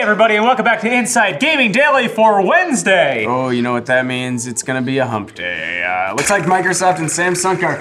everybody, and welcome back to Inside Gaming Daily for Wednesday. Oh, you know what that means? It's gonna be a hump day. Uh, looks like Microsoft and Samsung are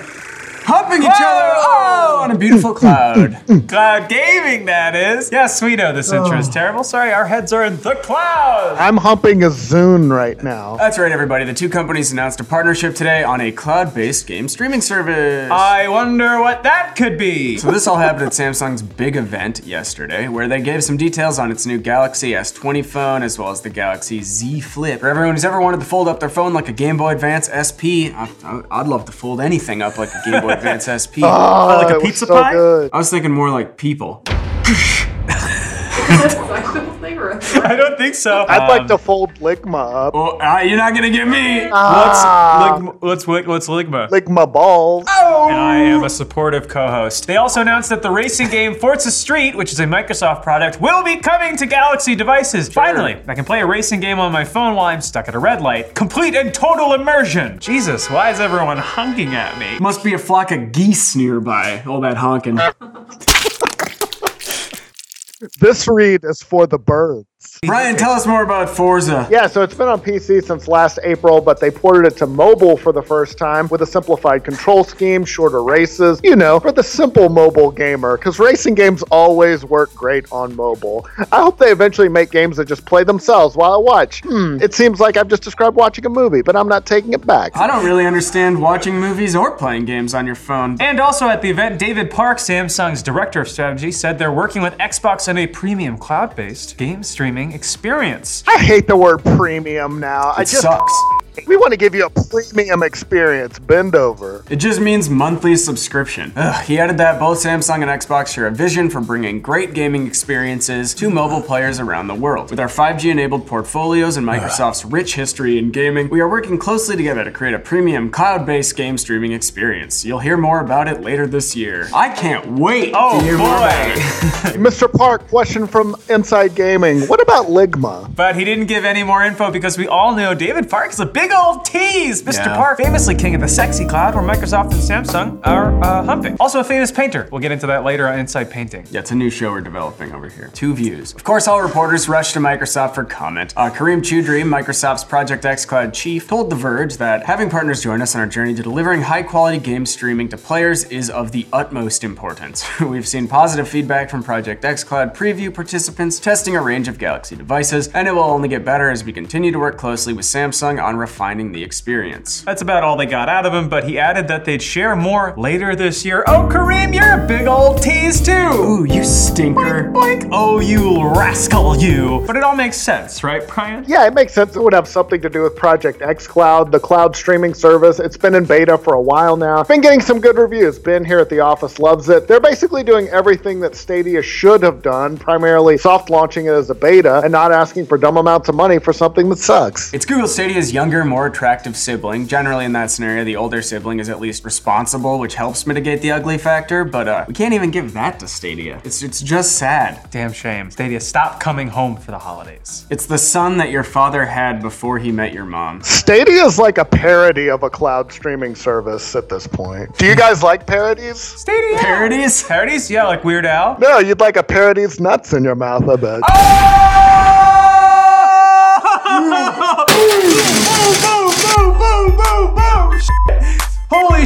humping each other oh, on a beautiful mm, mm, mm, cloud. Cloud gaming, that is. Yes, we know this intro is oh. terrible. Sorry, our heads are in the clouds. I'm humping a Zune right now. That's right, everybody. The two companies announced a partnership today on a cloud-based game streaming service. I wonder what that could be. So this all happened at Samsung's big event yesterday, where they gave some details on its new Galaxy S20 phone, as well as the Galaxy Z Flip. For everyone who's ever wanted to fold up their phone like a Game Boy Advance SP, I, I, I'd love to fold anything up like a Game Boy Advance SP. Oh, oh, like a pizza so pie? Good. I was thinking more like people. I don't think so. I'd like Um, to fold Ligma up. Well, uh, you're not gonna get me. Ah, Let's, lig- let's, lig- let's Ligma. Ligma balls. Oh. and I am a supportive co-host. They also announced that the racing game Forza Street, which is a Microsoft product, will be coming to Galaxy devices. Finally, I can play a racing game on my phone while I'm stuck at a red light. Complete and total immersion. Jesus, why is everyone honking at me? Must be a flock of geese nearby. All that honking. This read is for the birds. Brian, tell us more about Forza. Yeah, so it's been on PC since last April, but they ported it to mobile for the first time with a simplified control scheme, shorter races, you know, for the simple mobile gamer, because racing games always work great on mobile. I hope they eventually make games that just play themselves while I watch. Hmm, it seems like I've just described watching a movie, but I'm not taking it back. I don't really understand watching movies or playing games on your phone. And also at the event, David Park, Samsung's director of strategy, said they're working with Xbox on a premium cloud-based game streaming experience. I hate the word premium now. I It just sucks. We want to give you a premium experience. Bend over. It just means monthly subscription. Ugh, he added that both Samsung and Xbox share a vision for bringing great gaming experiences to mobile players around the world. With our 5G enabled portfolios and Microsoft's rich history in gaming, we are working closely together to create a premium cloud based game streaming experience. You'll hear more about it later this year. I can't wait Oh, to hear more boy. about it. Mr. Park, question from Inside Gaming. What about Ligma? But he didn't give any more info because we all know David Park is a big old tease. Mr. Yeah. Park, famously king of the sexy cloud, where Microsoft and Samsung are uh, humping. Also a famous painter. We'll get into that later on Inside Painting. Yeah, it's a new show we're developing over here. Two views. Of course, all reporters rushed to Microsoft for comment. Uh, Kareem Choudhury, Microsoft's Project xCloud chief, told The Verge that having partners join us on our journey to delivering high quality game streaming to players is of the utmost importance. We've seen positive feedback from Project xCloud preview participants testing a range of Galaxy devices, and it will only get better as we continue to work closely with Samsung on refining the experience. That's about all they got out of him, but he added that they'd share more later this year. Oh, Kareem, you're a big old tease too. Ooh, you stinker. Boink. Oh, you rascal, you. But it all makes sense, right, Brian? Yeah, it makes sense. It would have something to do with Project xCloud, the cloud streaming service. It's been in beta for a while now. Been getting some good reviews. Ben here at the office loves it. They're basically doing everything that Stadia should have done, primarily soft launching it as a beta and not asking for dumb amounts of money for something that sucks. It's Google Stadia's younger, more attractive sibling. Generally, in that scenario, the older sibling is at least responsible, which helps mitigate the ugly factor, but uh, we can't even give that to Stadia. It's, it's just sad. Damn shame. Stadia, stop coming home for the holidays. It's the son that your father had before he met your mom. Stadia is like a parody of a cloud streaming service at this point. Do you guys like parodies? Stadia. Parodies? Parodies? Yeah, like Weird Al. No, you'd like a parody's nuts in your mouth, I bet. Holy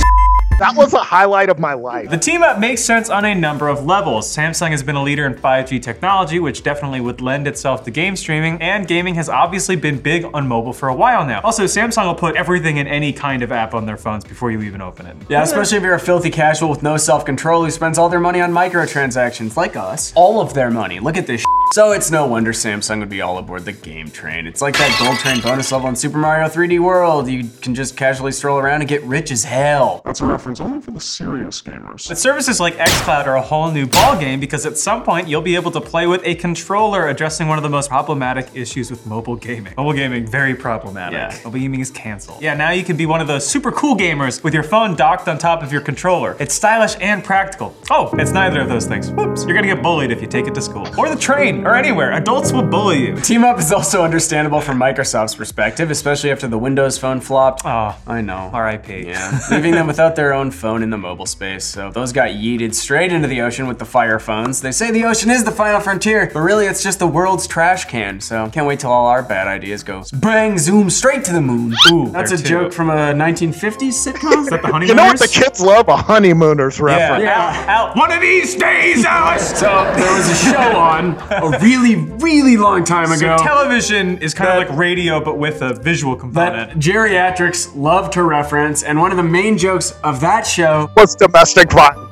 That was a highlight of my life. The team up makes sense on a number of levels. Samsung has been a leader in 5G technology, which definitely would lend itself to game streaming, and gaming has obviously been big on mobile for a while now. Also, Samsung will put everything in any kind of app on their phones before you even open it. Yeah, especially if you're a filthy casual with no self control who spends all their money on microtransactions, like us. All of their money. Look at this. Shit. So it's no wonder Samsung would be all aboard the game train. It's like that gold train bonus level in Super Mario 3D World. You can just casually stroll around and get rich as hell. That's a reference only for the serious gamers. But services like xCloud are a whole new ballgame because at some point you'll be able to play with a controller addressing one of the most problematic issues with mobile gaming. Mobile gaming, very problematic. Yeah. Mobile gaming is canceled. Yeah, now you can be one of those super cool gamers with your phone docked on top of your controller. It's stylish and practical. Oh, it's neither of those things. Whoops. You're gonna get bullied if you take it to school. Or the train. Or anywhere. Adults will bully you. Team up is also understandable from Microsoft's perspective, especially after the Windows Phone flopped. Oh, I know. R.I.P. Yeah, leaving them without their own phone in the mobile space. So those got yeeted straight into the ocean with the Fire phones. They say the ocean is the final frontier, but really it's just the world's trash can. So can't wait till all our bad ideas go bang zoom straight to the moon. Ooh, That's a too. joke from a 1950s sitcom. Is that the honeymooners? You know what the kids love? A honeymooners Yeah. reference. Al, Al, one of these days, Alice. so there was a show on a really, really long time So ago. television is kind of like radio, but with a visual that component. geriatrics love to reference, and one of the main jokes of that show was domestic violence?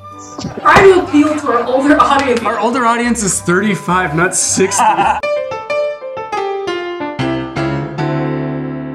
Try to appeal to our older audience. Our older audience is 35, not 60.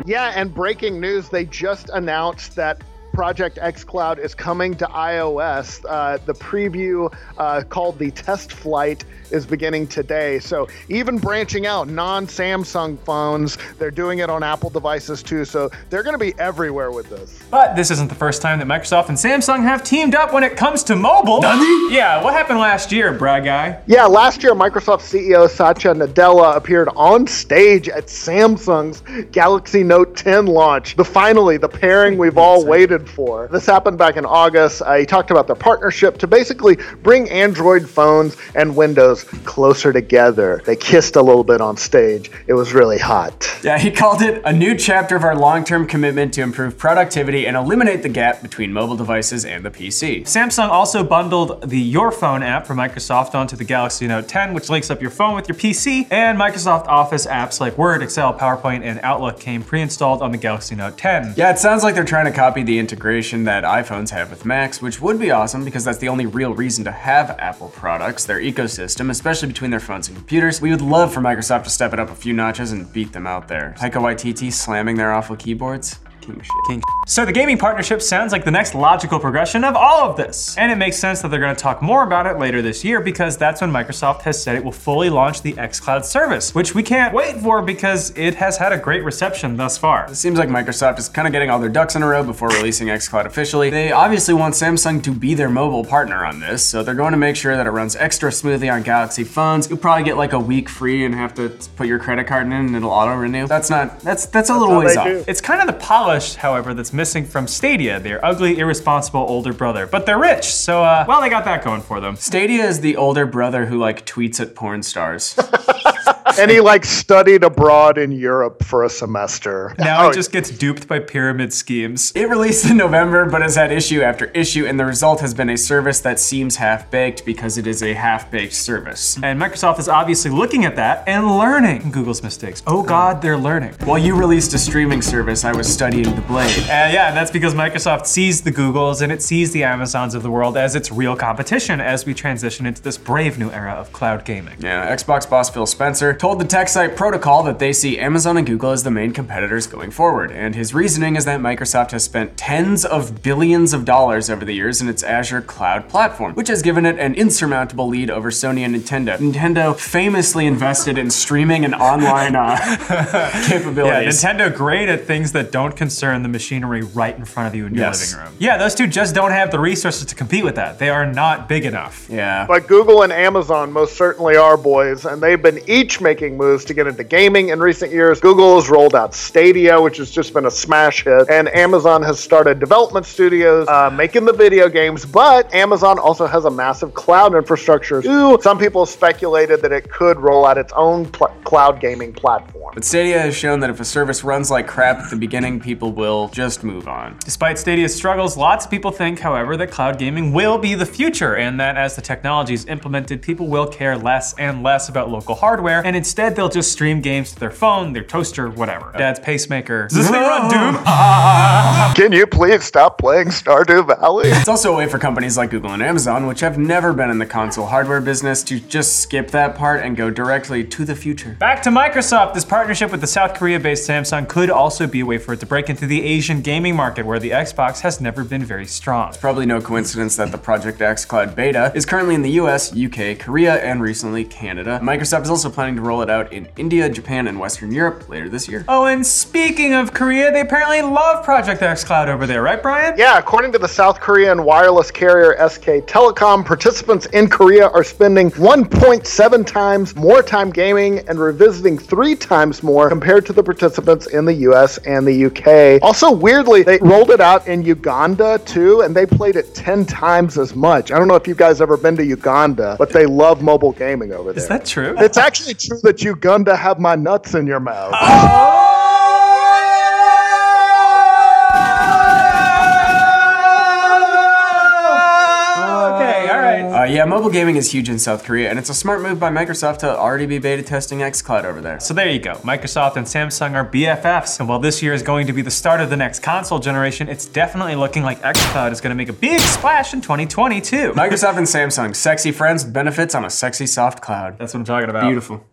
Yeah, and breaking news, they just announced that Project xCloud is coming to iOS. Uh, the preview uh, called the Test Flight is beginning today. So even branching out non-Samsung phones, they're doing it on Apple devices too. So they're going to be everywhere with this. But this isn't the first time that Microsoft and Samsung have teamed up when it comes to mobile. Nani? Yeah, what happened last year, Brad guy? Yeah, last year Microsoft CEO Satya Nadella appeared on stage at Samsung's Galaxy Note 10 launch. The finally the pairing we've all waited for. This happened back in August. He talked about their partnership to basically bring Android phones and Windows closer together. They kissed a little bit on stage. It was really hot. Yeah, he called it a new chapter of our long term commitment to improve productivity and eliminate the gap between mobile devices and the PC. Samsung also bundled the Your Phone app from Microsoft onto the Galaxy Note 10, which links up your phone with your PC, and Microsoft Office apps like Word, Excel, PowerPoint, and Outlook came pre-installed on the Galaxy Note 10. Yeah, it sounds like they're trying to copy the integration that iPhones have with Macs, which would be awesome because that's the only real reason to have Apple products, their ecosystem, especially between their phones and computers. We would love for Microsoft to step it up a few notches and beat them out there. Taika Waititi slamming their awful keyboards. King shit. King. So the gaming partnership sounds like the next logical progression of all of this. And it makes sense that they're going to talk more about it later this year because that's when Microsoft has said it will fully launch the xCloud service, which we can't wait for because it has had a great reception thus far. It seems like Microsoft is kind of getting all their ducks in a row before releasing xCloud officially. They obviously want Samsung to be their mobile partner on this, so they're going to make sure that it runs extra smoothly on Galaxy phones. You'll probably get like a week free and have to put your credit card in and it'll auto renew. That's not that's that's a little how ways off. do. It's kind of the polish, however, that's missing from Stadia, their ugly, irresponsible older brother. But they're rich, so uh, well, they got that going for them. Stadia is the older brother who like tweets at porn stars. and he like studied abroad in Europe for a semester. Now Oh, it just gets duped by pyramid schemes. It released in November, but has had issue after issue, and the result has been a service that seems half baked because it is a half baked service. And Microsoft is obviously looking at that and learning Google's mistakes. Oh God, they're learning. While you released a streaming service, I was studying the blade. Uh, yeah, that's because Microsoft sees the Googles and it sees the Amazons of the world as its real competition as we transition into this brave new era of cloud gaming. Yeah, Xbox boss Phil Spencer told the tech site Protocol that they see Amazon and Google as the main competitors going forward. And his reasoning is that Microsoft has spent tens of billions of dollars over the years in its Azure cloud platform, which has given it an insurmountable lead over Sony and Nintendo. Nintendo famously invested in streaming and online uh, Yeah, capabilities. Nintendo great at things that don't concern the machinery right in front of you in your Yes. living room. Yeah, those two just don't have the resources to compete with that. They are not big enough. yeah. But Google and Amazon most certainly are boys, and they've been each making moves to get into gaming in recent years. Google has rolled out Stadia, which has just been a smash hit, and Amazon has started development studios uh, making the video games. But Amazon also has a massive cloud infrastructure. Too. Some people speculated that it could roll out its own pl- cloud gaming platform. But Stadia has shown that if a service runs like crap at the beginning, people will just move on. Despite Stadia's struggles, lots of people think, however, that cloud gaming will be the future and that as the technology is implemented, people will care less and less about local hardware and instead they'll just stream games to their phone, their toaster, whatever. Dad's pacemaker. Does this thing run Doom? Can you please stop playing Stardew Valley? It's also a way for companies like Google and Amazon, which have never been in the console hardware business, to just skip that part and go directly to the future. Back to Microsoft. This partnership with the South Korea based Samsung could also be a way for it to break into the Asian gaming market where the Xbox has never been very strong. It's Probably no coincidence that the Project xCloud beta is currently in the US, UK, Korea, and recently Canada. Microsoft is also planning to roll roll it out in India, Japan, and Western Europe later this year. Oh, and speaking of Korea, they apparently love Project xCloud over there, right, Brian? Yeah, according to the South Korean wireless carrier SK Telecom, participants in Korea are spending 1.7 times more time gaming and revisiting three times more compared to the participants in the US and the UK. Also, weirdly, they rolled it out in Uganda too, and they played it 10 times as much. I don't know if you guys ever been to Uganda, but they love mobile gaming over there. Is that true? it's actually true that you Uganda have my nuts in your mouth. okay, all right. Uh, yeah, mobile gaming is huge in South Korea, and it's a smart move by Microsoft to already be beta testing xCloud over there. So there you go. Microsoft and Samsung are BFFs. And while this year is going to be the start of the next console generation, it's definitely looking like xCloud is going to make a big splash in 2022. Microsoft and Samsung, sexy friends benefits on a sexy soft cloud. That's what I'm talking about. Beautiful.